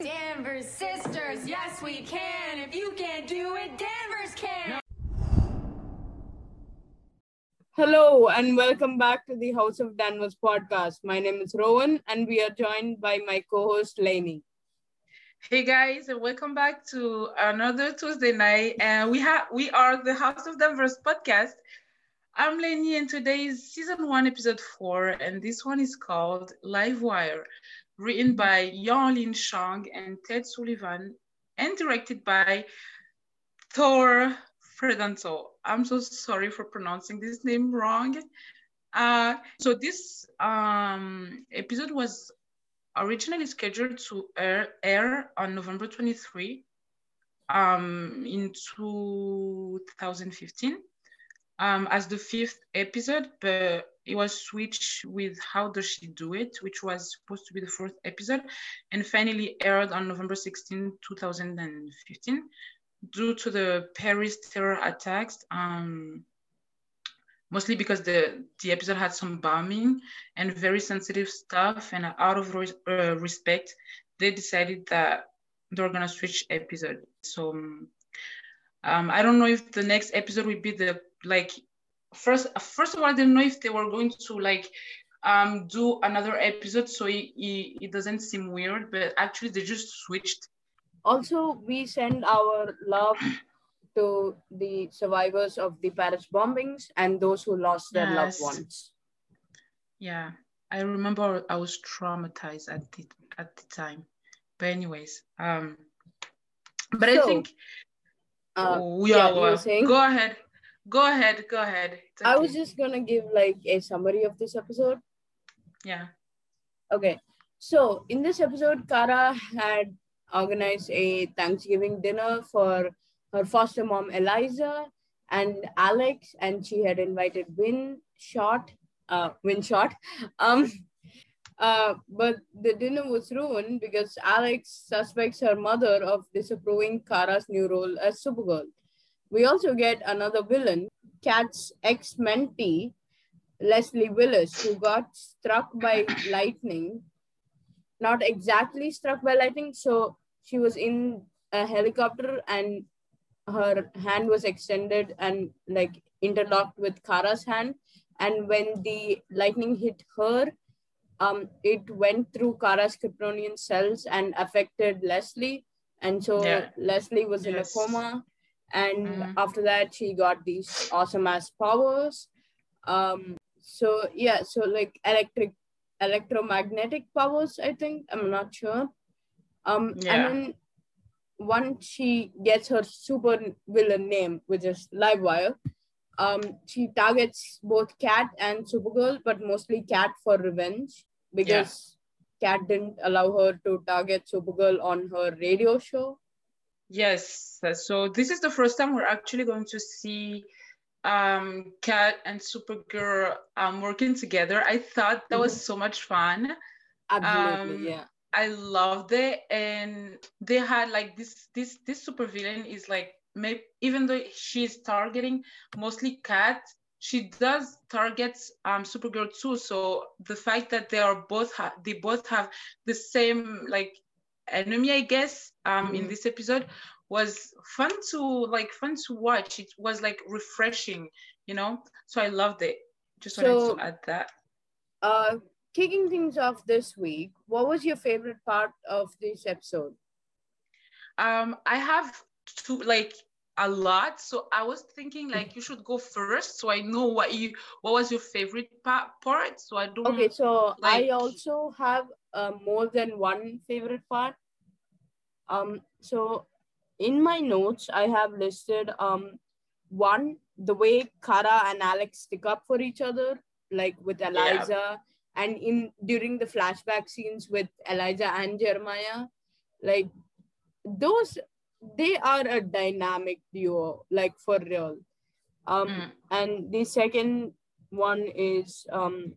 Danvers sisters, yes we can. If you can't do it, Danvers can. Hello and welcome back to the House of Danvers podcast. My name is Rowan and we are joined by my co-host Lainey. Hey guys, and welcome back to another Tuesday night. And we have we are the House of Danvers podcast. I'm Lainey and today is season one, episode four, and this one is called Live Wire written by Yahlin Chang and Ted Sullivan, and directed by Thor Fredanto. I'm so sorry for pronouncing this name wrong. Uh, so this um, episode was originally scheduled to air, air on November 23 um, in 2015 um, as the fifth episode, but it was switched with How Does She Do It, which was supposed to be the fourth episode, and finally aired on November 16, 2015, due to the Paris terror attacks. Um, mostly because the, the episode had some bombing and very sensitive stuff, and out of uh, respect, they decided that they were gonna switch episode. So um, I don't know if the next episode will be the like first first of all, I didn't know if they were going to like um, do another episode so it, it, it doesn't seem weird, but actually they just switched. Also, we send our love to the survivors of the Paris bombings and those who lost their yes. loved ones. Yeah, I remember I was traumatized at the at the time. But anyways, um, but so, I think uh, we yeah, are. Go ahead. Go ahead. Go ahead. Okay. I was just gonna give like a summary of this episode. Yeah. Okay. So in this episode, Kara had organized a Thanksgiving dinner for her foster mom Eliza and Alex, and she had invited Winn Schott, uh, Winn Schott. Um, uh, but the dinner was ruined because Alex suspects her mother of disapproving Kara's new role as Supergirl. We also get another villain, Cat's ex mentee, Leslie Willis, who got struck by lightning. Not exactly struck by lightning. So she was in a helicopter and her hand was extended and like interlocked with Kara's hand. And when the lightning hit her, um, it went through Kara's Kryptonian cells and affected Leslie. And so yeah. Leslie was yes. in a coma and mm. after that she got these awesome ass powers um so yeah so like electric electromagnetic powers i think i'm not sure um yeah. and then once she gets her super villain name which is livewire um she targets both cat and supergirl but mostly cat for revenge because yeah. cat didn't allow her to target supergirl on her radio show Yes. So this is the first time we're actually going to see um, Cat and Supergirl um, working together. I thought that mm-hmm. was so much fun. Absolutely, um, yeah. I loved it, and they had like this this this supervillain is like maybe even though she's targeting mostly Cat, she does targets um Supergirl too. So the fact that they are both ha- they both have the same like enemy, I guess, um, mm-hmm. in this episode was fun to like fun to watch. It was like refreshing, you know. So I loved it. Just so, wanted to add that. Uh, kicking things off this week, what was your favorite part of this episode? Um, I have two like a lot. So I was thinking like you should go first, so I know what you what was your favorite part. So I don't. Okay, so like... I also have uh, more than one favorite part. Um, so in my notes, I have listed um, one the way Kara and Alex stick up for each other, like with Eliza, yeah. and in during the flashback scenes with Eliza and Jeremiah, like those they are a dynamic duo, like for real. Um, mm. and the second one is um,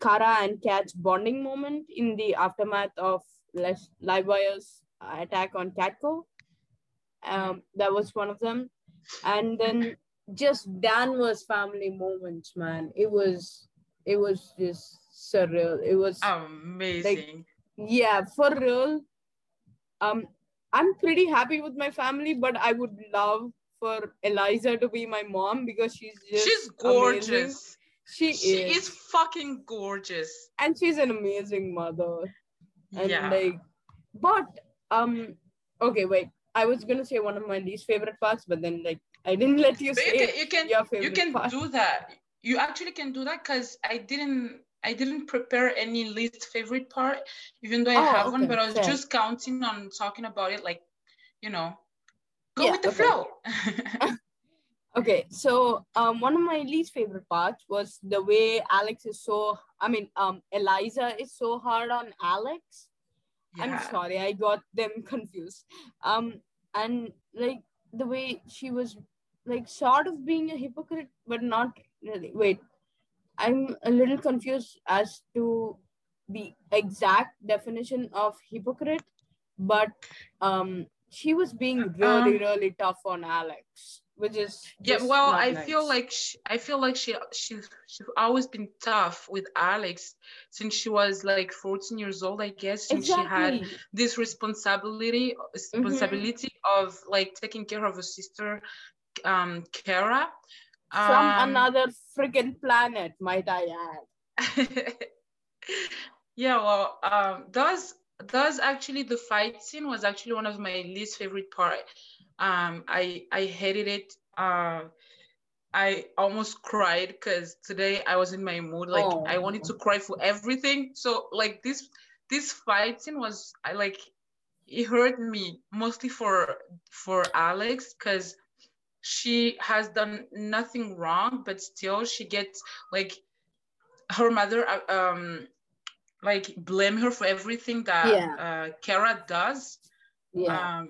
Kara and Cat's bonding moment in the aftermath of Les- Livewire's attack on Catco. Um, that was one of them. And then just Danvers family moments, man. It was it was just surreal. It was amazing. Like, yeah, for real. um, I'm pretty happy with my family, but I would love for Eliza to be my mom because she's just She's amazing. gorgeous. She, She is. is fucking gorgeous. and she's an amazing mother. And yeah. like, but um, okay, wait. I was gonna say one of my least favorite parts, but then like I didn't let you But say you can you can you can do that. You actually can do that because I didn't I didn't prepare any least favorite part, even though I Oh, have one, but I was just counting on talking about it like, you know, go Yeah, with the okay. flow. Okay, so um, one of my least favorite parts was the way Alex is so. I mean, um, Eliza is so hard on Alex. I'm sorry, I got them confused. Um, and like the way she was, like, sort of being a hypocrite, but not really. Wait, I'm a little confused as to the exact definition of hypocrite, but um, she was being really, Um, really tough on Alex, which is yeah well i nice. feel like she, i feel like she she she's always been tough with alex since she was like 14 years old i guess since she had this responsibility responsibility of like taking care of her sister um kara From Um, another freaking planet, might I add. yeah well um those those actually the fight scene was actually one of my least favorite part. Um i i hated it. Uh i almost cried because today i was in my mood like i wanted to cry for everything. So like this this fight scene was i like it hurt me mostly for for alex because she has done nothing wrong but still she gets like her mother uh, um like blame her for everything that Yeah. uh, Kara does, Yeah. um,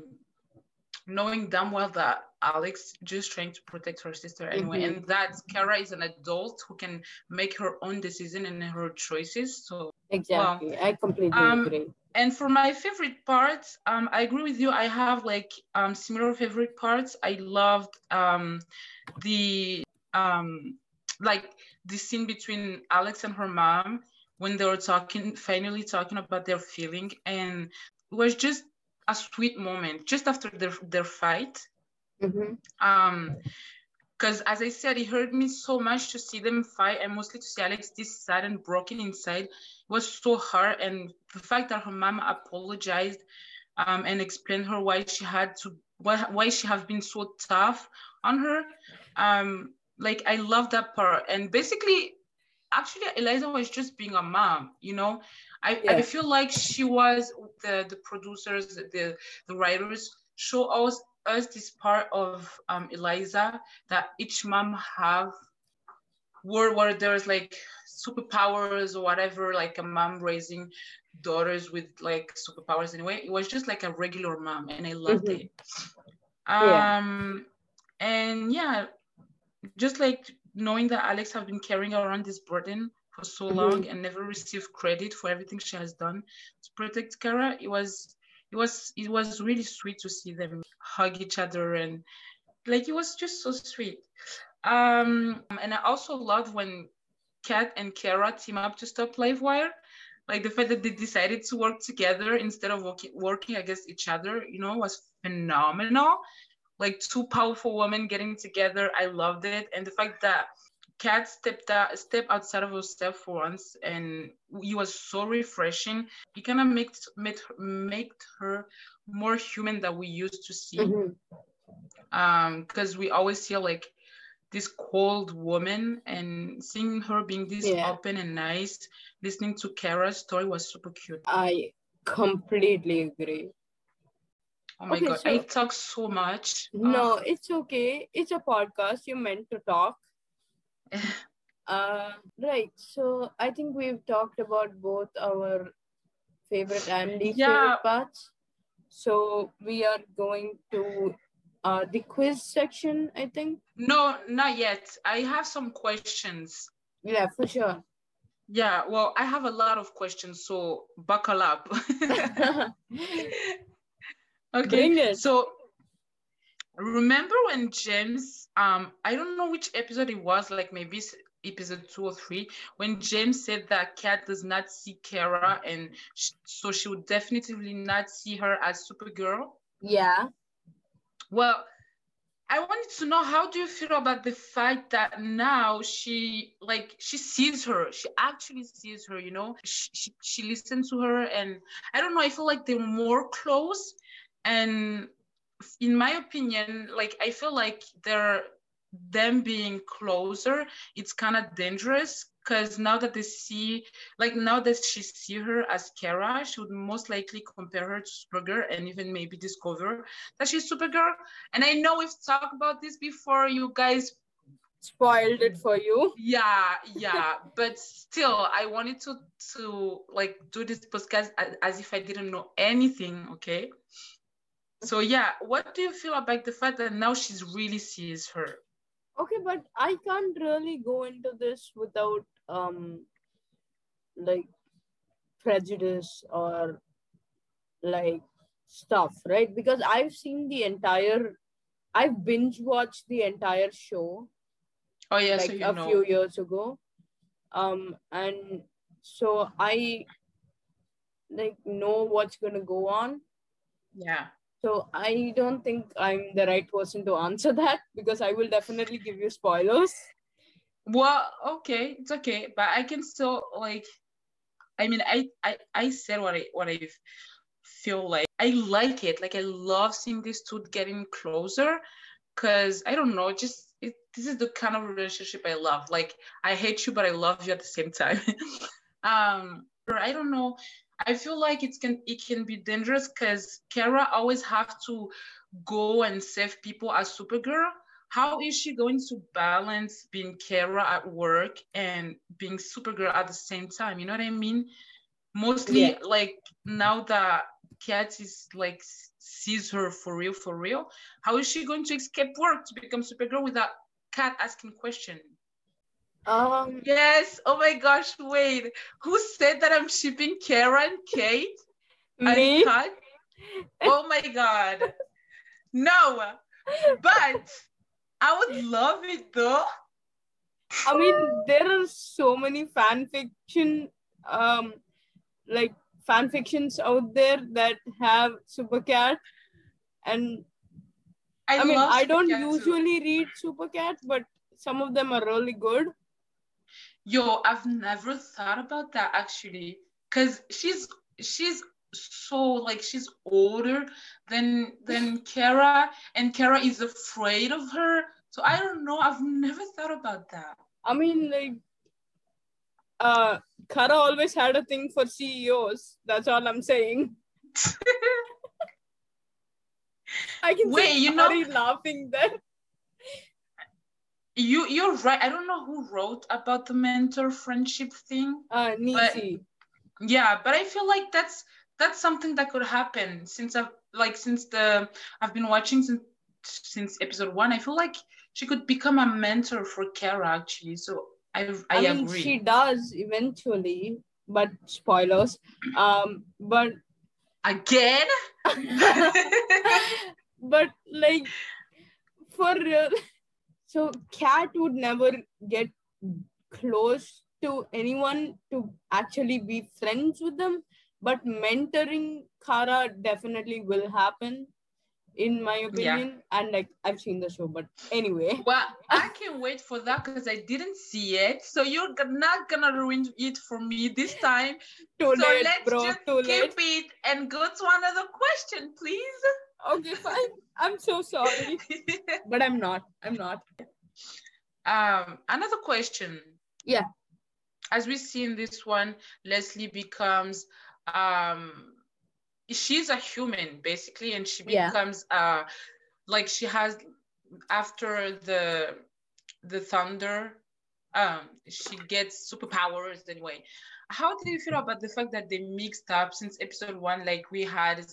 knowing damn well that Alex just trying to protect her sister anyway, Mhm. and that Kara is an adult who can make her own decision and her choices. So, exactly. I completely um, agree. and for my favorite parts, um, I agree with you. I have like um, similar favorite parts. I loved um, the um, like the scene between Alex and her mom when they were talking, finally talking about their feeling, and it was just a sweet moment just after their their fight. Mhm. Um, because as I said, it hurt me so much to see them fight and mostly to see Alex this sad and broken inside was so hard. And the fact that her mom apologized um, and explained her why she had to why, why she have been so tough on her. Um, like I love that part. And basically, actually, Eliza was just being a mom. You know, I, I feel like she was the the producers, the the writers show us us this part of um, Eliza that each mom have where where there's like superpowers or whatever, like a mom raising daughters with like superpowers anyway. It was just like a regular mom and I loved Mhm. it. Yeah. Um and yeah, just like knowing that Alex have been carrying around this burden for so Mhm. long and never received credit for everything she has done to protect Kara, it was it was it was really sweet to see them hug each other and like it was just so sweet. Um and I also love when Cat and Kara team up to stop Livewire. Like the fact that they decided to work together instead of working working against each other, you know, was phenomenal. Like two powerful women getting together, I loved it. And the fact that Cat stepped out, stepped outside of herself for once, and it was so refreshing. It kind of made made her, made her more human that we used to see Mhm. um because we always see like this cold woman and seeing her being this Yeah. open and nice listening to kara's story was super cute I completely agree. oh my Okay, god i talk so much No, Oh, it's okay. It's a podcast. You're meant to talk. Uh, right. So I think we've talked about both our favorite and least Yeah. favorite parts. So we are going to uh, the quiz section, I think. no not yet i have some questions Yeah, for sure. yeah well i have a lot of questions so buckle up okay so remember when james um i don't know which episode it was like maybe episode two or three when James said that Cat does not see Kara and sh- so she would definitely not see her as Supergirl. Yeah. Well, I wanted to know how do you feel about the fact that now she like she sees her, she actually sees her, you know, she she, she listens to her, and I don't know, I feel like they're more close, and in my opinion, like I feel like they're them being closer, it's kind of dangerous because now that they see, like now that she see her as Kara, she would most likely compare her to Supergirl and even maybe discover that she's Supergirl. And I know we've talked about this before. You guys Spoiled it for you. yeah yeah but still i wanted to to like do this podcast as, as if i didn't know anything okay so yeah what do you feel about the fact that now she's really sees her Okay, but I can't really go into this without um like prejudice or like stuff, right? Because I've seen the entire I've binge watched the entire show oh yeah so like you a know few years ago. Um and so I like know what's gonna go on. yeah So I don't think I'm the right person to answer that because I will definitely give you spoilers. well okay it's okay but i can still like i mean i i, I said what i what i feel like. I like it. Like i love seeing these two getting closer because i don't know just it, this is the kind of relationship i love. Like i hate you but i love you at the same time. Um or i don't know i feel like it can it can be dangerous because kara always have to go and save people as supergirl how is she going to balance being Kara at work and being Supergirl at the same time? You know what I mean? Mostly Yeah. like now that Cat is like sees her for real, for real. How is she going to escape work to become Supergirl without Cat asking question? Um Yes. Oh my gosh. Wait. Who said that I'm shipping Kara and Kate? and me Cat? Oh my god. No. But I would love it though. I mean, there are so many fan fiction, um, like fan fictions out there that have Supercat, and I, I, mean, I don't Supercat too. usually read Supercat, but some of them are really good. Yo, I've never thought about that actually, cause she's she's so like she's older than than Kara, and Kara is afraid of her. So I don't know. I've never thought about that. I mean, like, uh, Kara always had a thing for CEOs. That's all I'm saying. I can Wait, see you know- laughing there. You you're right. I don't know who wrote about the mentor friendship thing. Uh, Nisi. Yeah, but I feel like that's that's something that could happen since I've like since the I've been watching since since episode one. I feel like she could become a mentor for Kara actually. So I I, I, mean, agree. she does eventually, but spoilers. Um, but Again? but like for real, so Cat would never get close to anyone to actually be friends with them, but mentoring Kara definitely will happen, in my opinion. And like I've seen the show, but anyway. well, I can't wait for that because I didn't see it. So you're not gonna ruin it for me this time. Too so late, let's bro. just keep late. it and go to another question, please. Okay, fine. I'm so sorry, but I'm not. I'm not. um, another question. Yeah. As we see in this one, Leslie becomes um she's a human basically, and she Yeah. becomes uh like she has after the the thunder um she gets superpowers anyway. How do you feel about the fact that they mixed up since episode one? Like we had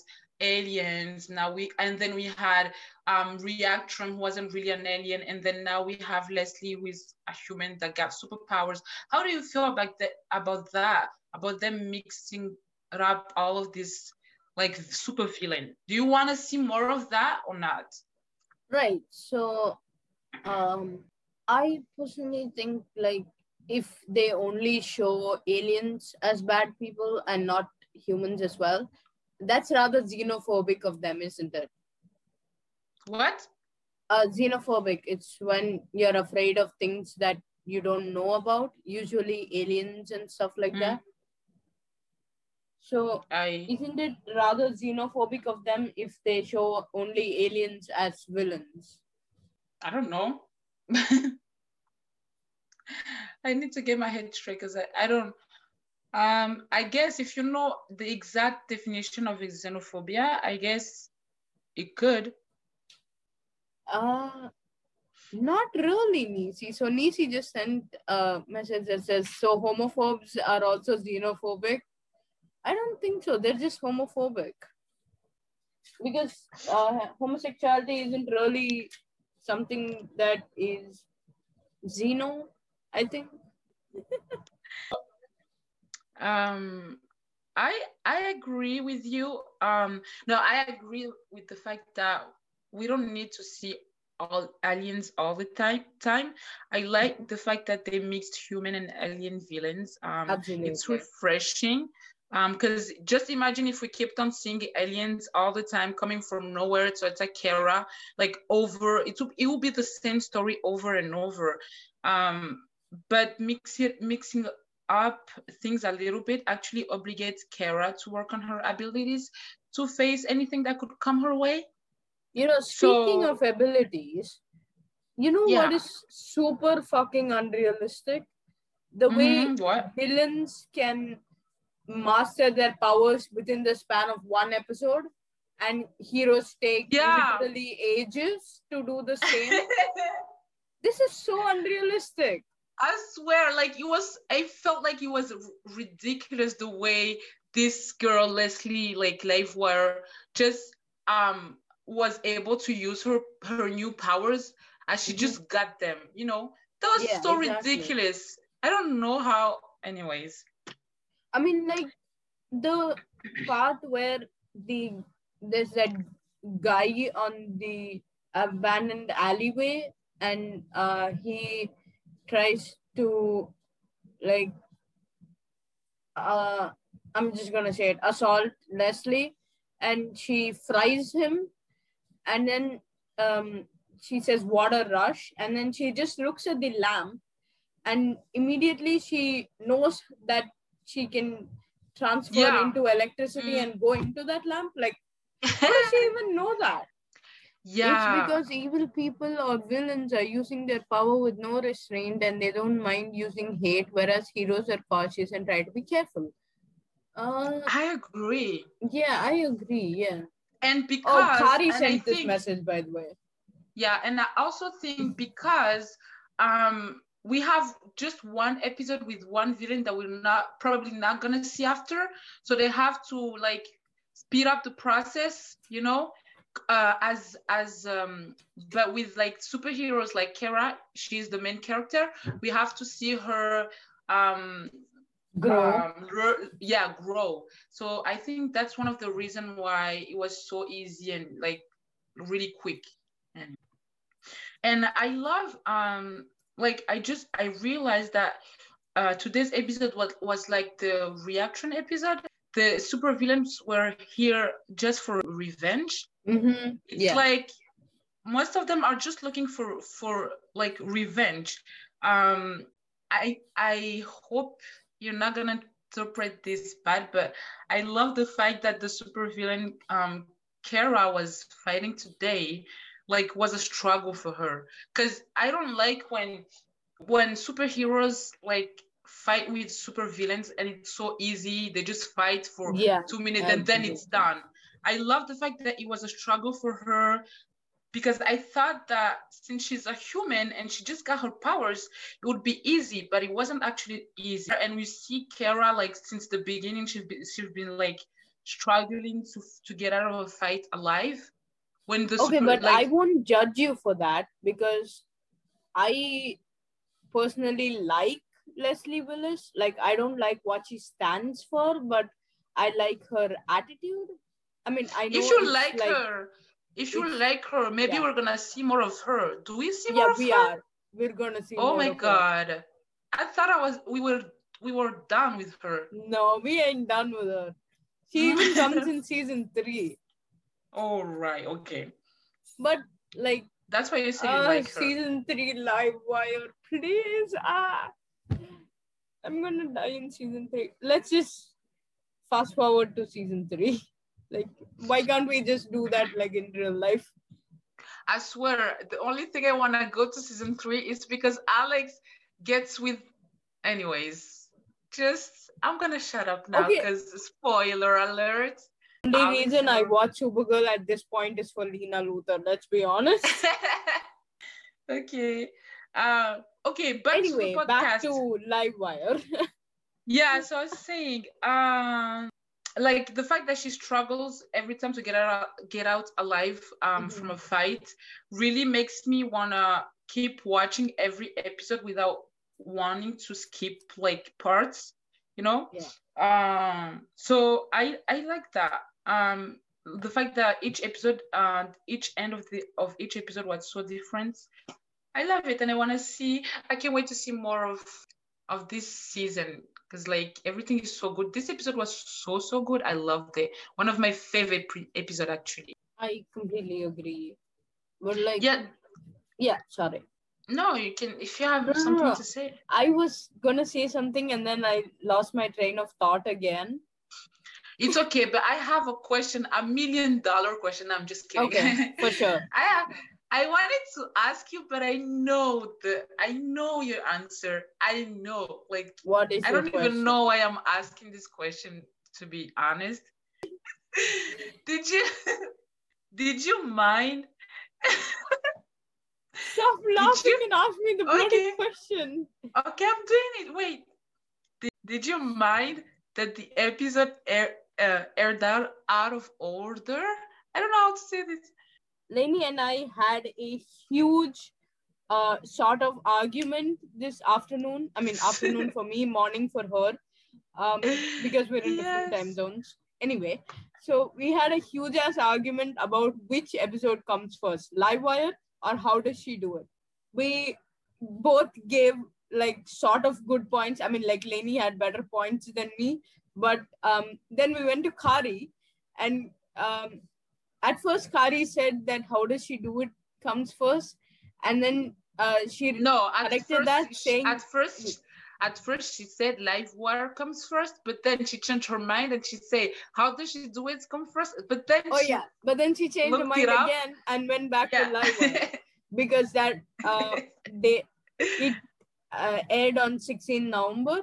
aliens now we and then we had um Reactron who wasn't really an alien and then now we have leslie who is a human that got superpowers how do you feel about that about that about them mixing up all of this like super villain do you want to see more of that or not Right. So, um, I personally think like if they only show aliens as bad people and not humans as well. That's rather xenophobic of them, isn't it? What? Uh, xenophobic. It's when you're afraid of things that you don't know about, usually aliens and stuff like Mm. that. So I isn't it rather xenophobic of them if they show only aliens as villains? I don't know. I need to get my head straight because I, I don't um I guess if you know the exact definition of xenophobia, I guess it could. Uh not really, Nisi. So Nisi just sent a message that says, so homophobes are also xenophobic. I don't think so. They're just homophobic. Because uh, homosexuality isn't really something that is xeno, I think. Um I I agree with you. Um no, I agree with the fact that we don't need to see all aliens all the time time. I like the fact that they mixed human and alien villains. Um Absolutely. it's refreshing um because just imagine if we kept on seeing aliens all the time coming from nowhere to attack Kara like over it would it will be the same story over and over um but mix it mixing up things a little bit actually obligates Kara to work on her abilities to face anything that could come her way You know, speaking So- of abilities, you know what Yeah. is super fucking unrealistic? The way Mhm, what villains can master their powers within the span of one episode and heroes take Yeah. literally ages to do the same. this is so unrealistic. I swear, like it was, I felt like it was ridiculous the way this girl Leslie, like Livewire, just um was able to use her her new powers as she Mhm. just got them. You know, that was Yeah, so exactly. ridiculous. I don't know how. Anyways, I mean, like the part where the there's that guy on the abandoned alleyway, and uh, he tries to like uh, I'm just gonna say it assault Leslie, and she fries him, and then um, she says water rush, and then she just looks at the lamp, and immediately she knows that she can transfer Yeah. into electricity Mm. and go into that lamp. Like, how does she even know that? Yeah, It's because evil people or villains are using their power with no restraint and they don't mind using hate, whereas heroes are cautious and try to be careful. Uh, I agree. yeah, I agree. Yeah. And because. Oh, because Kari and I sent this think- message, by the way. Yeah, and I also think because um we have just one episode with one villain that we're not probably not gonna see after, so they have to like speed up the process, you know. Uh, as as um but with like superheroes like Kara, she's the main character. We have to see her um Grow. um, yeah grow so i think that's one of the reason why it was so easy and like really quick and and i love um like i just i realized that uh today's episode was was like the reaction episode the supervillains were here just for revenge mm-hmm. it's Yeah. like most of them are just looking for for like revenge um i i hope you're not gonna interpret this bad but i love the fact that the supervillain um kara was fighting today like was a struggle for her because i don't like when when superheroes like fight with supervillains and it's so easy they just fight for yeah. two minutes and then it's done. I love the fact that it was a struggle for her because I thought that since she's a human and she just got her powers, it would be easy, but it wasn't actually easy. And we see Kara like since the beginning, she's been, she's been like struggling to to get out of a fight alive. When the Okay, super, but I won't judge you for that because I personally like Leslie Willis. Like, I don't like what she stands for, but I like her attitude. I mean, I know if you it's like, her, if you like her, maybe yeah. we're gonna see more of her. Do we see more Yeah, of we her? are. We're gonna see. Oh more my of her. god. I thought I was we were we were done with her. No, we ain't done with her. She even comes in season three. All right, okay. But like That's why you say you uh, like her. season three live wire, please. Ah I'm gonna die in season three. Let's just fast forward to season three. Like, why can't we just do that like in real life? I swear, the only thing I want to go to season three is because Alex gets with. Anyways, just I'm gonna shut up now Okay. because spoiler alert. The reason I watch Supergirl at this point is for Lena Luthor. Let's be honest. okay. Uh, okay, back anyway, to the podcast. back to live wire. yeah, so I was saying, um, like the fact that she struggles every time to get out get out alive um, Mhm. from a fight really makes me wanna keep watching every episode without wanting to skip like parts, you know. Yeah. Um. So I I like that. Um. The fact that each episode and each end of the of each episode was so different. I love it, and I want to see. I can't wait to see more of of this season because like everything is so good. This episode was so so good. I loved it. One of my favorite pre- episode actually. I completely agree. But like, Yeah. yeah, sorry. No, you can if you have No, something no. to say. I was gonna say something and then I lost my train of thought again. It's okay, but I have a question, a million dollar question. I'm just kidding. Okay, for sure. I have, I wanted to ask you, but I know the I know your answer. I know, like What is I don't question? even know why I'm asking this question. To be honest, did you did you mind? Stop laughing you- and ask me the bloody Okay. question. Okay, I'm doing it. Wait, did, did you mind that the episode air, uh, aired out out of order? I don't know how to say this. Lainey and I had a huge uh, sort of argument this afternoon. I mean, afternoon for me, morning for her, um, because we're in different time zones. Anyway, so we had a huge ass argument about which episode comes first, Livewire or How Does She Do It? We both gave like sort of good points. I mean, like Lainey had better points than me, but um, then we went to Kari, and um, at first Kari said that How Does She Do It comes first, and then uh, she No, at first, that, she- saying- at first, at first she said live wire comes first, but then she changed her mind and she said, "How does she do it come first? But then Oh she, yeah, but then she changed her mind again and went back to yeah. live because that uh, they it uh, aired on 16 November.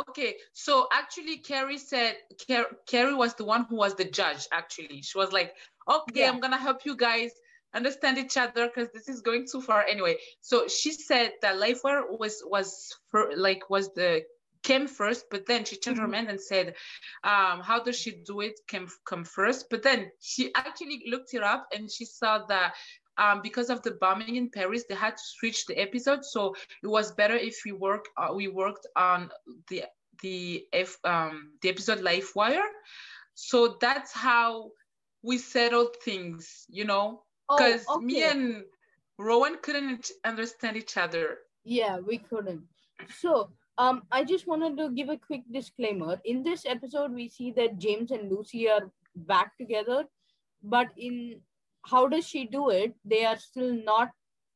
Okay, so actually, Carrie said Car- Carrie was the one who was the judge. Actually, she was like, "Okay, Yeah. I'm gonna help you guys." understand each other because this is going too far anyway so she said that livewire was was for like was the came first but then she changed her Mhm. mind and said um how does she do it came come first but then she actually looked it up and she saw that um, because of the bombing in Paris, they had to switch the episode. So it was better if we work uh, we worked on the the F um the episode Livewire. So that's how we settled things, you know, because oh, me and Rowan couldn't understand each other. Yeah, we couldn't. So, um, I just wanted to give a quick disclaimer. In this episode, we see that James and Lucy are back together, but in how does she do it? They are still not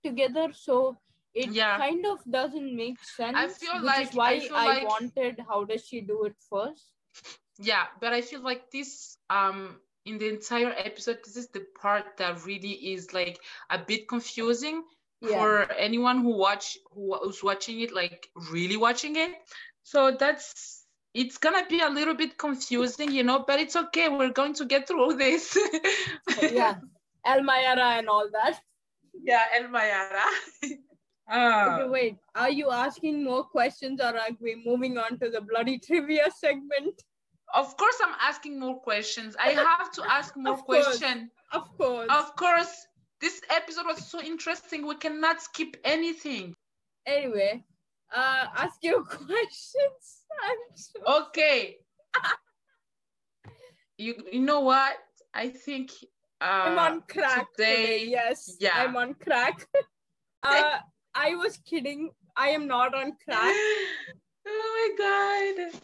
together. So it Yeah. kind of doesn't make sense. feel which like- is why I I, like- wanted how does she do it first. Yeah, but I feel like this um in the entire episode, this is the part that really is like a bit confusing Yeah. for anyone who watch who was watching it, like really watching it. So that's it's gonna be a little bit confusing, you know, but it's okay. We're going to get through this. yeah. El Mayarah and all that. yeah, El Mayarah. Ah. Okay, wait. Are you asking more questions or are we moving on to the bloody trivia segment? Of course, I'm asking more questions. I have to ask more questions. Of course. Of course, this episode was so interesting. We cannot skip anything. Anyway, uh, ask your questions. So Okay. you you know what? I think uh, I'm on crack today. today- Yes, yeah. I'm on crack. uh, I was kidding I am not on crack. oh my god.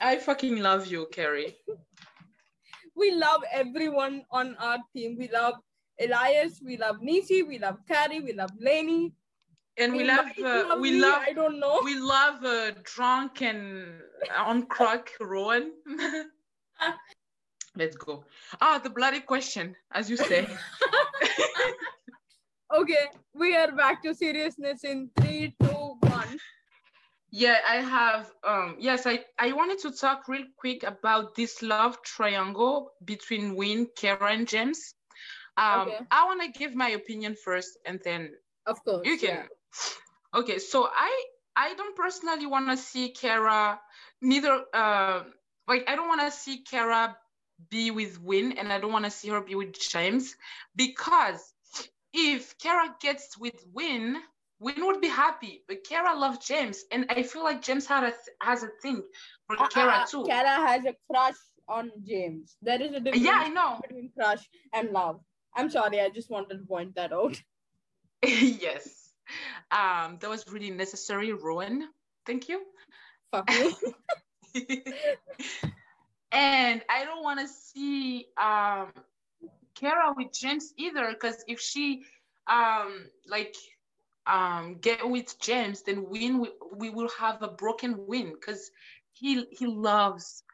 I fucking love you, Carrie. We love everyone on our team. We love Elias, we love Nisi, we love Carrie, we love Lainey. And we, love, might uh, we me, love, I don't know. we love uh, drunk and on crack Rowan. Let's go. Ah, the bloody question, as you say. okay, we are back to seriousness in three, two, one. Yeah, I have. Um, yes, I, I wanted to talk real quick about this love triangle between Winn, Kara, and James. Um, Okay. I want to give my opinion first, and then Of course. you can. yeah. Okay, so I I don't personally want to see Kara neither. Uh, like I don't want to see Kara be with Winn, and I don't want to see her be with James because if Kara gets with Winn, Winn would be happy, but Kara loves James, and I feel like James had a th- has a thing for Uh, Kara uh, too. Kara has a crush on James. There is a difference yeah, I know. between crush and love. I'm sorry, I just wanted to point that out. yes, um, that was really necessary, Rowan. Thank you. Fuck you. and I don't want to see um Kara with James either, because if she um like um get with James, then Winn we, we will have a broken Winn because he he loves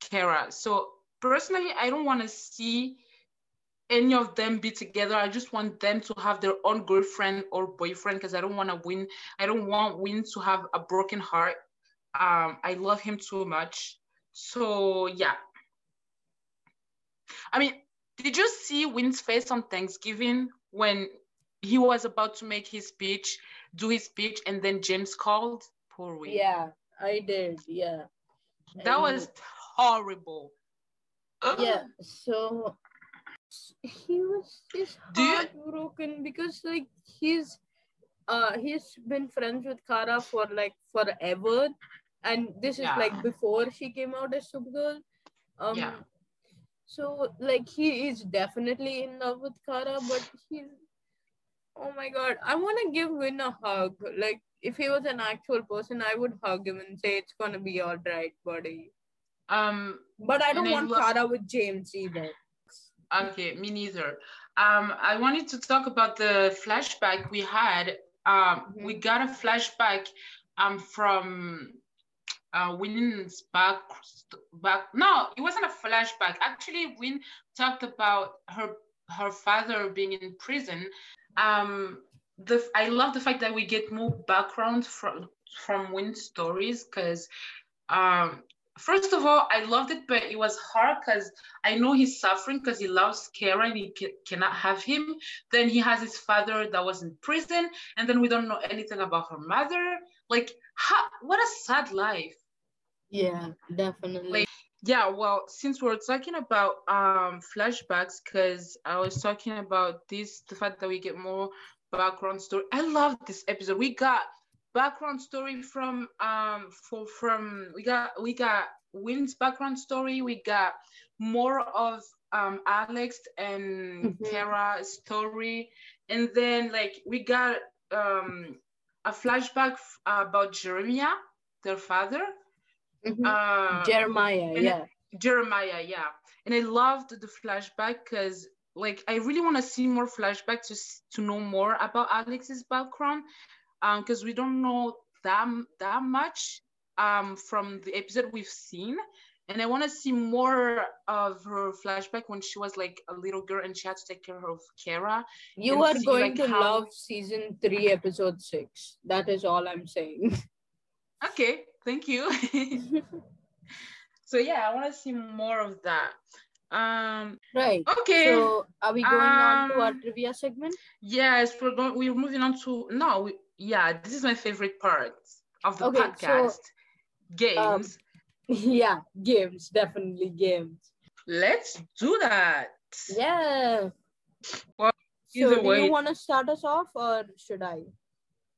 Kara. So personally, I don't want to see any of them be together. I just want them to have their own girlfriend or boyfriend because I don't want to win. I don't want Winn to have a broken heart. Um, I love him too much. So yeah. I mean, did you see Winn's face on Thanksgiving when he was about to make his speech, do his speech, and then James called? Poor Winn. yeah, I did. Yeah. That And- was horrible. yeah so he was just Do you- heartbroken because like he's uh he's been friends with Kara for like forever and this is Yeah. like before she came out as Supergirl um Yeah. so like he is definitely in love with Kara but he's oh my god I want to give Winn a hug like if he was an actual person I would hug him and say it's gonna be all right buddy Um, but I don't I want love- Kara with James either Okay, me neither. Um, I wanted to talk about the flashback we had. Um, Mhm. we got a flashback um from uh back back. No, it wasn't a flashback. Actually, Winn talked about her her father being in prison. Um, the I love the fact that we get more background from from Winn's stories because um first of all i loved it but it was hard because i know he's suffering because he loves kara and he ca- cannot have him then he has his father that was in prison and then we don't know anything about her mother like how, what a sad life Yeah, definitely. Yeah well since we're talking about um flashbacks because i was talking about this the fact that we get more background story i love this episode we got background story from um for from we got we got Winn's background story we got more of um alex and Mhm. kara's story and then like we got um a flashback f- about jeremiah their father Mhm. uh Jeremiah, yeah. Jeremiah, yeah. And I loved the flashback because like I really want to see more flashback to to know more about Alex's background um because we don't know that that much um from the episode we've seen and I want to see more of her flashback when she was like a little girl and she had to take care of Kara. You are see, going like, to how- love season three, episode six. That is all I'm saying. Okay, thank you. so yeah, I want to see more of that. Um right. okay. So are we going on to our Um, trivia segment? Yes, we're going. We're moving on to no. We, yeah, this is my favorite part of the Okay, so, podcast. Games. yeah, games, definitely games. Let's do that. Yeah. Well, so do way- you want to start us off or should I?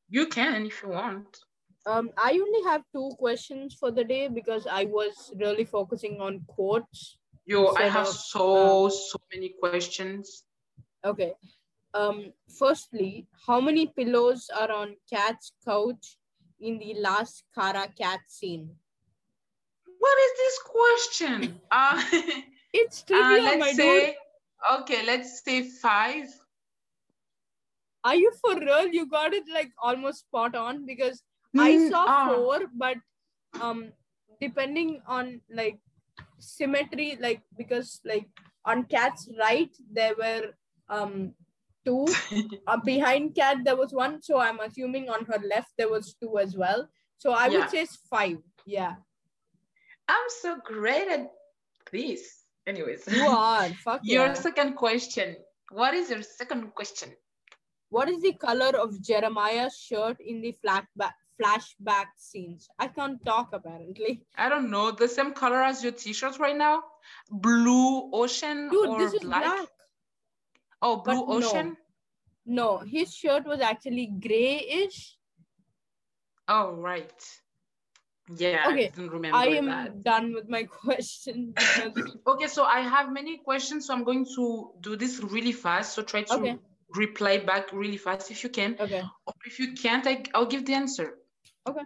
You can if you want. Um, I only have two questions for the day because I was really focusing on quotes. Yo, I have of, so so many questions. Okay. um, firstly, how many pillows are on Cat's couch in the last Kara cat scene? What is this question? Uh, It's uh, trivia, my let's dude. say, okay, let's say five. Are you for real? You got it like almost spot on because I Mm, saw ah. four, but um, depending on like symmetry, like because like on Cat's right there were um two. uh, behind Cat there was one, so I'm assuming on her left there was two as well. So I Yeah. would say it's five. Yeah, I'm so great at this. Anyways, you are. Fuck your yeah. second question. What is your second question? What is the color of Jeremiah's shirt in the flashback flashback scenes? I can't talk apparently. I don't know. The same color as your t-shirt right now? Blue ocean Dude, or this is black? black. Oh, blue but no. ocean? No, his shirt was actually grayish. Oh, right. Yeah, Okay, I didn't remember I am that. done with my question. because- Okay, so I have many questions, so I'm going to do this really fast. So try to Okay. reply back really fast if you can. okay. Or if you can't, I, I'll give the answer. Okay.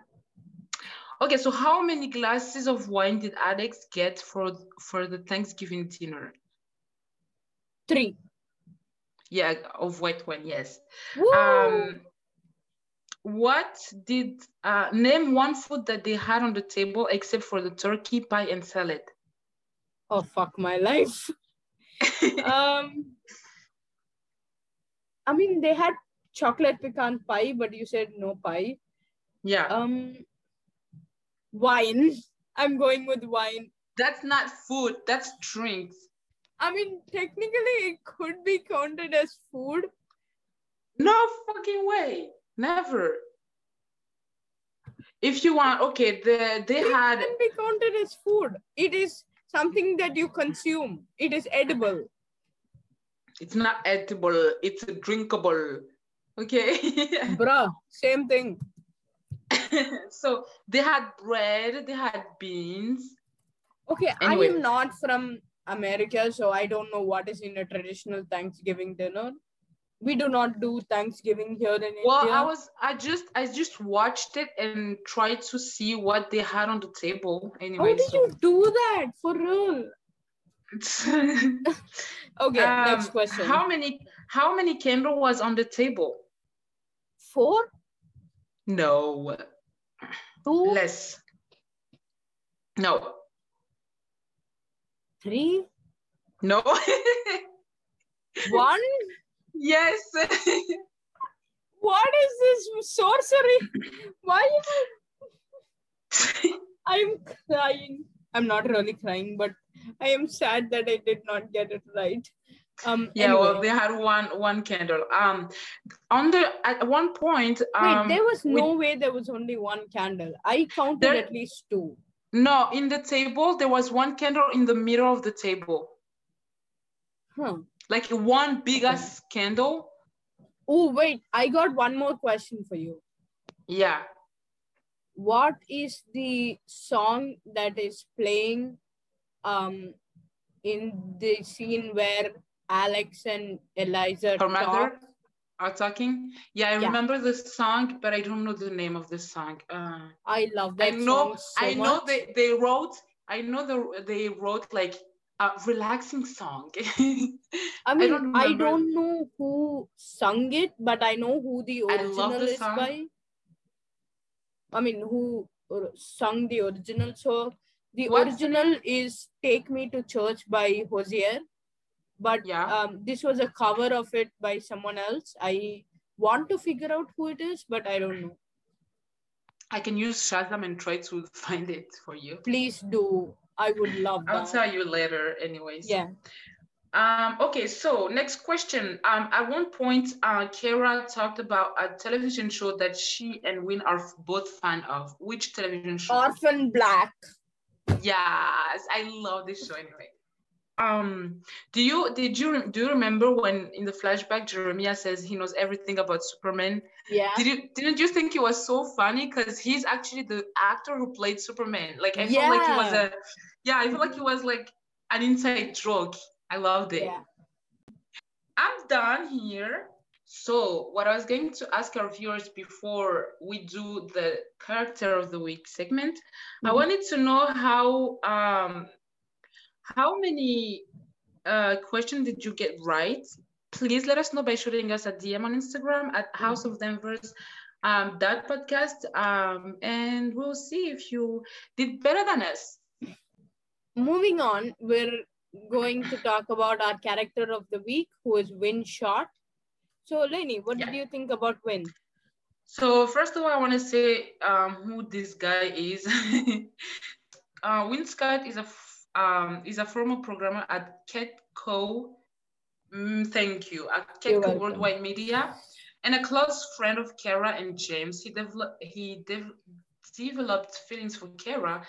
Okay, so how many glasses of wine did Alex get for for the Thanksgiving dinner? Three. Yeah, of white wine, yes. Woo! Um, what did uh, name one food that they had on the table except for the turkey pie and salad? oh fuck my life. um I mean they had chocolate pecan pie, but you said no pie. Yeah, Um wine. I'm going with wine. that's not food. That's drinks. I mean technically it could be counted as food. No fucking way. Never. If you want, okay, the, they It had can be counted as food. It is something that you consume. It is edible. it's not edible, it's drinkable. Okay. Bruh, same thing. so they had bread, they had beans. Okay, I am not from America, so I don't know what is in a traditional Thanksgiving dinner. We do not do Thanksgiving here in Well, India. I was I just I just watched it and tried to see what they had on the table. Anyway, How Anyway, did so you do that for real? Okay, next Um, question. How many how many candle was on the table? Four, No, two, less. No, three, no. one. yes. What is this sorcery? Why? I'm crying. I'm not really crying, but I am sad that I did not get it right. Um. yeah. Well, they had one one candle. Um, on the at one point. Um, Wait, there was we- no way there was only one candle. I counted There- at least two. No, in the table there was one candle in the middle of the table, Huh. like one big ass candle. Oh, wait, I got one more question for you. Yeah. What is the song that is playing um in the scene where Alex and Eliza Her talk? are talking. Yeah, I Yeah. remember the song, but I don't know the name of the song. Uh, I love I that know, song so I know they, they wrote, I know the, they wrote like a relaxing song. I mean, don't I don't know who sung it, but I know who the original the is song. by. I mean, who sung the original? So the What's the original is "Take Me to Church" by Hozier, but Yeah. um, this was a cover of it by someone else. I want to figure out who it is, but I don't know. I can use Shazam and try to find it for you. Please do. I would love I'll that. tell you later anyways. Yeah. Um, okay, so next question. Um, at one point, uh, Kara talked about a television show that she and Winn are both fan of. Which television show? Orphan Black. Yes, I love this show anyway. Um, do you did you do you remember when in the flashback Jeremiah says he knows everything about Superman? Yeah. Did you didn't you think it was so funny because he's actually the actor who played Superman? Like I felt like he was a yeah, I feel like he was like an inside joke. I loved it. Yeah. I'm done here. So what I was going to ask our viewers before we do the character of the week segment, mm-hmm. I wanted to know how um, how many uh, questions did you get right? Please let us know by shooting us a DM on Instagram at House of Danvers um, that podcast, um, and we'll see if you did better than us. Moving on, we're going to talk about our character of the week, who is Winn Schott. So, Lenny, what yeah. did you think about Winn? So, first of all, I want to say um, who this guy is. uh, Winn Schott is a um, is a former programmer at CatCo. Mm, thank you at CatCo Worldwide Media, and a close friend of Kara and James. He developed he de- developed feelings for Kara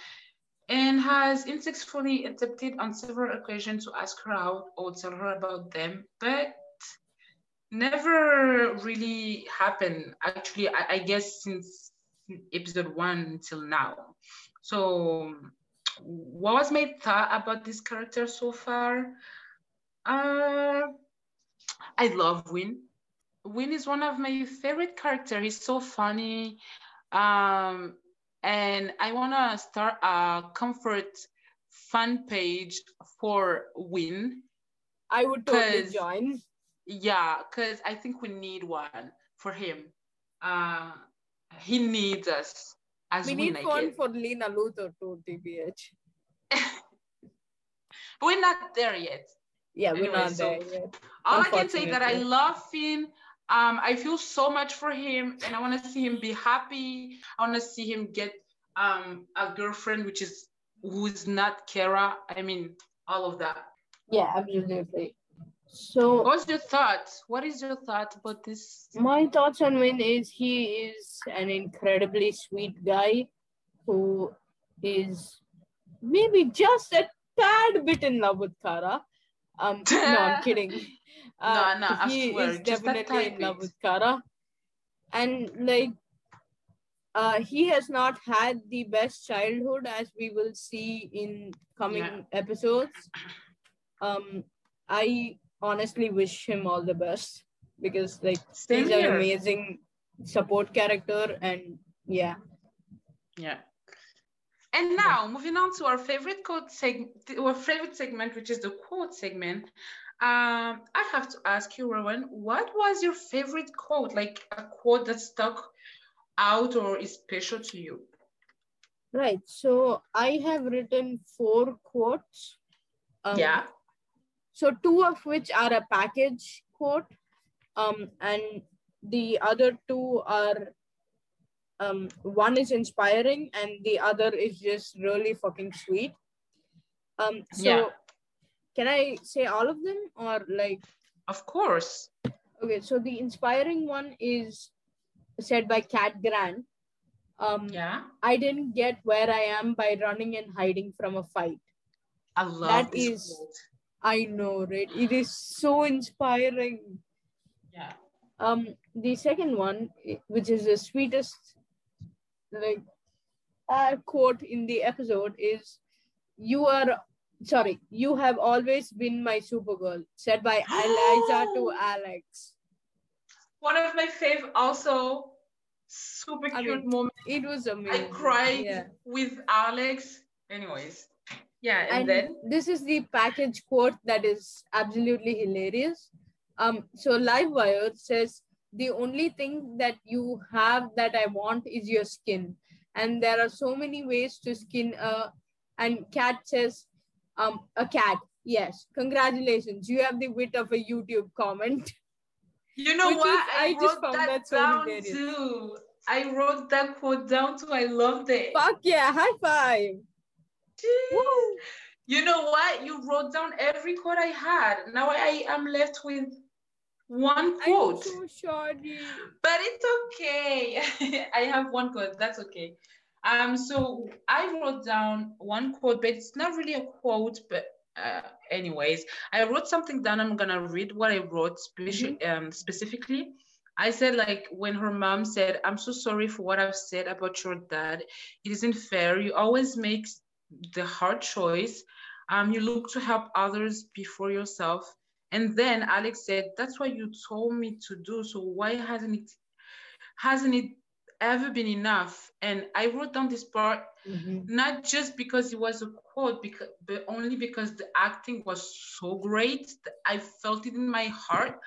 and has unsuccessfully attempted on several occasions to ask her out or tell her about them, but never really happened. Actually, I, I guess since episode one until now. So, what was my thought about this character so far? Uh, I love Winn. Winn is one of my favorite characters. He's so funny. Um, and I want to start a comfort fan page for Winn. I would totally join. Yeah, because I think we need one for him. Uh, he needs us as we need one for Lena Luthor to TBH. we're not there yet. Yeah, we're not so there yet. All I can say that I love Finn. Um, I feel so much for him and I want to see him be happy. I want to see him get um, a girlfriend, which is who's not Kara. I mean, all of that. Yeah, absolutely. So, what's your thoughts? What is your thought about this? My thoughts on Winn is he is an incredibly sweet guy who is maybe just a tad bit in love with Kara. Um, no, I'm kidding. Uh, no, no, he swear, is definitely in love with Kara, and like, uh, he has not had the best childhood, as we will see in coming yeah. episodes. Um, I honestly wish him all the best because like Same he's here. an amazing support character, and yeah, yeah. And now, moving on to our favorite quote segment, our favorite segment, which is the quote segment. Um, I have to ask you, Rowan, what was your favorite quote? Like a quote that stuck out or is special to you? Right. So I have written four quotes. Um, yeah. So two of which are a package quote, um, and the other two are um, one is inspiring and the other is just really fucking sweet. Um, so yeah. can I say all of them or like? Of course. Okay, so the inspiring one is said by Cat Grant. Um, yeah. I didn't get where I am by running and hiding from a fight. I love that is. Quote. I know, right? It is so inspiring. Yeah. Um, the second one, which is the sweetest like uh, quote in the episode is you are sorry you have always been my supergirl said by eliza to alex one of my favorite also super I cute mean, moment it was amazing i cried yeah. with alex anyways yeah and, and then this is the package quote that is absolutely hilarious um so livewire says the only thing that you have that I want is your skin. And there are so many ways to skin a, and cat says, um, a cat. Yes, congratulations. You have the wit of a YouTube comment. You know what? Is, I, I just found that, that so down hilarious. too. I wrote that quote down too. I loved it. Fuck yeah, high five. You know what? You wrote down every quote I had. Now I am left with one quote. I'm so sorry. But it's okay. I have one quote. That's okay. Um, so I wrote down one quote, but it's not really a quote, but uh, anyways, I wrote something down. I'm gonna read what I wrote speci- mm-hmm. um, specifically. I said like when her mom said, "I'm so sorry for what I've said about your dad. It isn't fair. You always make the hard choice. Um, you look to help others before yourself And then Alex said, "That's what you told me to do. So why hasn't it hasn't it ever been enough?" And I wrote down this part Mhm. not just because it was a quote, because but only because the acting was so great. that I felt it in my heart.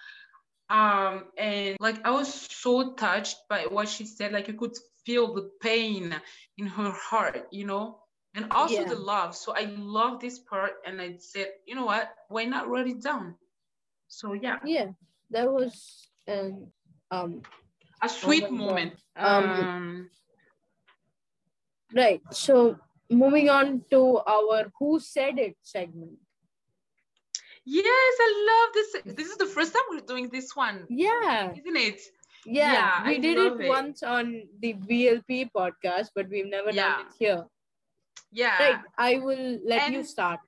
Um, and like I was so touched by what she said. Like you could feel the pain in her heart, you know, and also Yeah. the love. So I love this part, and I said, you know what? Why not write it down? So yeah, Yeah, that was an um a sweet moment. Um, Um, right. So moving on to our Who Said It segment. yes, I love this. This is the first time we're doing this one, Yeah, isn't it? yeah. Yeah, we I did it, it. once on the VLP podcast, but we've never done it here. Yeah. Right. I will let you start.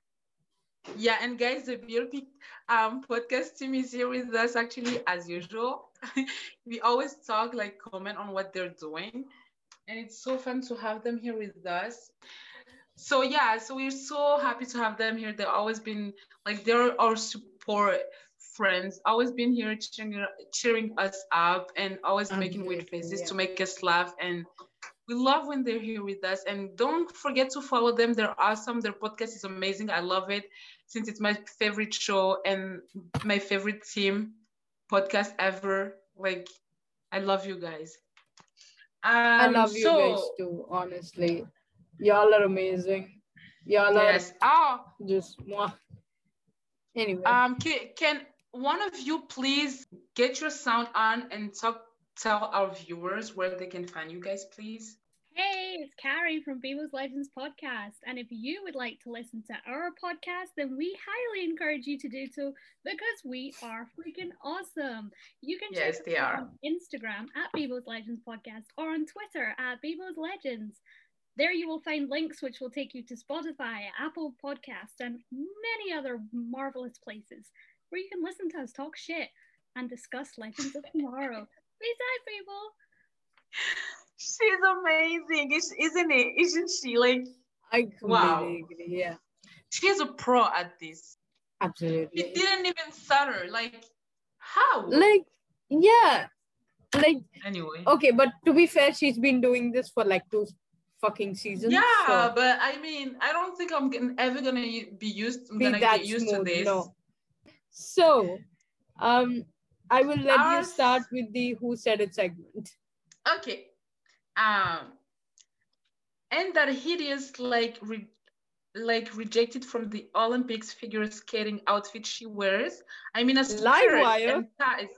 Yeah, and guys, the BLP um, podcast team is here with us actually as usual. we always talk, like comment on what they're doing, and it's so fun to have them here with us. So yeah, so we're so happy to have them here. They've always been like they're our support friends, always been here cheering, cheering us up and always making weird faces yeah. to make us laugh and we love when they're here with us and don't forget to follow them. They're awesome. Their podcast is amazing. I love it since it's my favorite show and my favorite team podcast ever. Like i love you guys. Um, I love you so, guys too, honestly. Y'all are amazing. Y'all yes. Oh are just mwah. Anyway, um can, can one of you please get your sound on and talk tell our viewers where they can find you guys please Hey, it's Carrie from Beagle's Legends podcast. And if you would like to listen to our podcast, then we highly encourage you to do so because we are freaking awesome. You can Yes, check us out on Instagram at Beagle's Legends podcast or on Twitter at Beagle's Legends. There you will find links which will take you to Spotify, Apple Podcasts, and many other marvelous places where you can listen to us talk shit and discuss Legends of Tomorrow. Peace out, people. she's amazing is- isn't it isn't she like I completely wow. agree. Yeah, she's a pro at this absolutely. It didn't even stutter. Like, how? Like, yeah, like anyway. okay, but to be fair, she's been doing this for like two fucking seasons. Yeah, so but I mean, I don't think I'm gonna, ever gonna be used. I'm be gonna that get used smooth. to this. No. So, um, I will let you start with the Who Said It segment. Okay. Um. And that hideous, like, re- like rejected from the Olympics figure skating outfit she wears. I mean, a Live wire. and ties.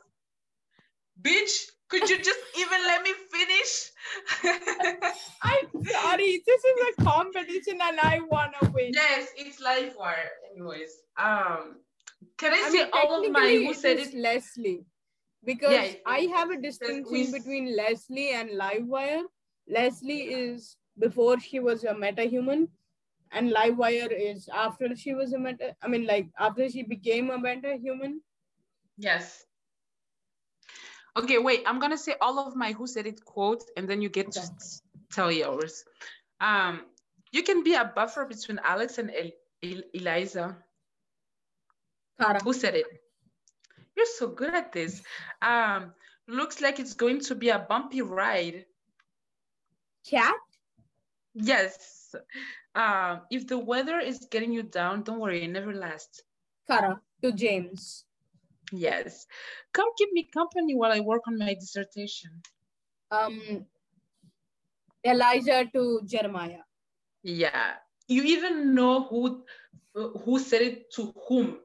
Bitch, could you just even let me finish? I'm sorry, this is a competition and I wanna win. Yes, it's live wire. Anyways, um, can I, I say mean, all of my who said it? Leslie, because Yeah, I have a distinction between Leslie and Livewire. Leslie is before she was a metahuman, and Livewire is after she was a meta. I mean, like after she became a metahuman. Yes. Okay, wait. I'm gonna say all of my who said it quotes, and then you get to Okay. s- tell yours. Um, you can be a buffer between Alex and El- El- Eliza. Kara. Who said it? You're so good at this. Um, looks like it's going to be a bumpy ride. Cat. Yes. Um, if the weather is getting you down, don't worry, it never lasts. Kara to James. Yes. Come keep me company while I work on my dissertation. Um, Elijah to Jeremiah. Yeah. You even know who who said it to whom.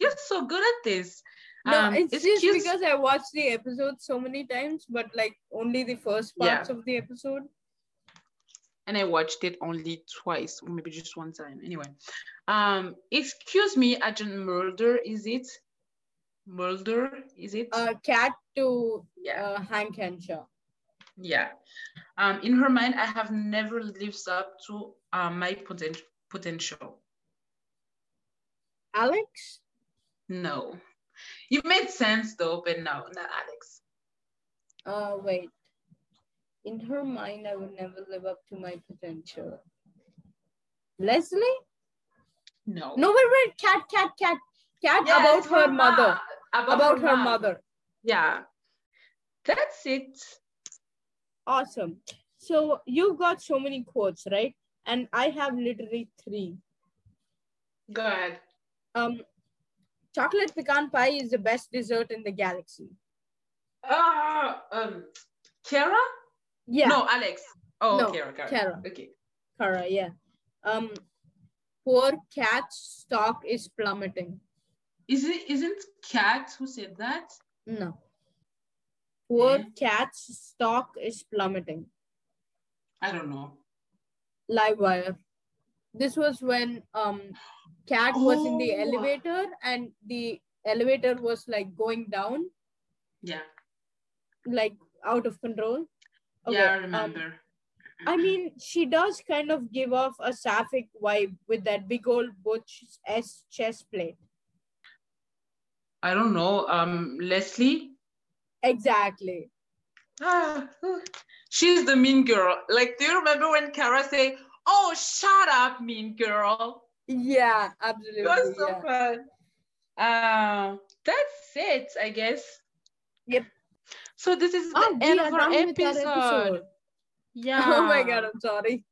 You're so good at this. No, Um, it's just excuse- because I watched the episode so many times, but like only the first Yeah. parts of the episode. and I watched it only twice, or maybe just one time. Anyway, um, excuse me, Agent Mulder, is it? Mulder, is it? Uh, cat to yeah, uh, Hank Henshaw. yeah. Um, in her mind, I have never lived up to uh, my poten- potential. Alex. No, you made sense though, but no, not Alex. Uh, wait. In her mind, I would never live up to my potential. Leslie? No. No, wait, wait. Cat, cat, cat. Cat Yes, about her ma- mother. About, About her mom. mother. Yeah. That's it. Awesome. So you've got so many quotes, right? And I have literally three. Go ahead. Um, chocolate pecan pie is the best dessert in the galaxy. Ah, um, Kara? Yeah, No, Alex. Oh, No, Kara, Kara. Kara. Okay. Kara, yeah. Um, poor cat's stock is plummeting. Is it isn't Cat who said that? No. Poor Hmm? cat's stock is plummeting. I don't know. Live wire. This was when um cat was in the Oh. elevator and the elevator was like going down, Yeah. like out of control. yeah, I um, remember. I mean, she does kind of give off a sapphic vibe with that big old butch S chest plate. I don't know. Um, Leslie. Exactly. Ah, she's the mean girl. Like, do you remember when Kara say, "Oh, shut up, mean girl"? Yeah, It absolutely. was so yeah. fun. Uh, that's it, I guess. Yep. So this is the Oh, we end of our episode. episode. Yeah. Oh my god, I'm sorry.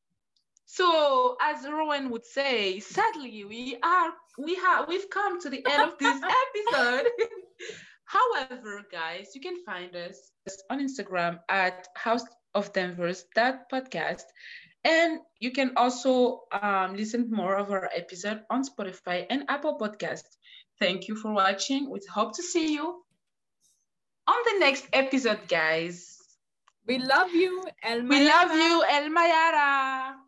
So, as Rowan would say, sadly, we are we have we've come to the end of this episode. However, guys, you can find us on Instagram at House of Danvers that podcast, and you can also um, listen more of our episode on Spotify and Apple Podcast. Thank you for watching. We hope to see you on the next episode, guys. We love you, El We love you, El Mayarah.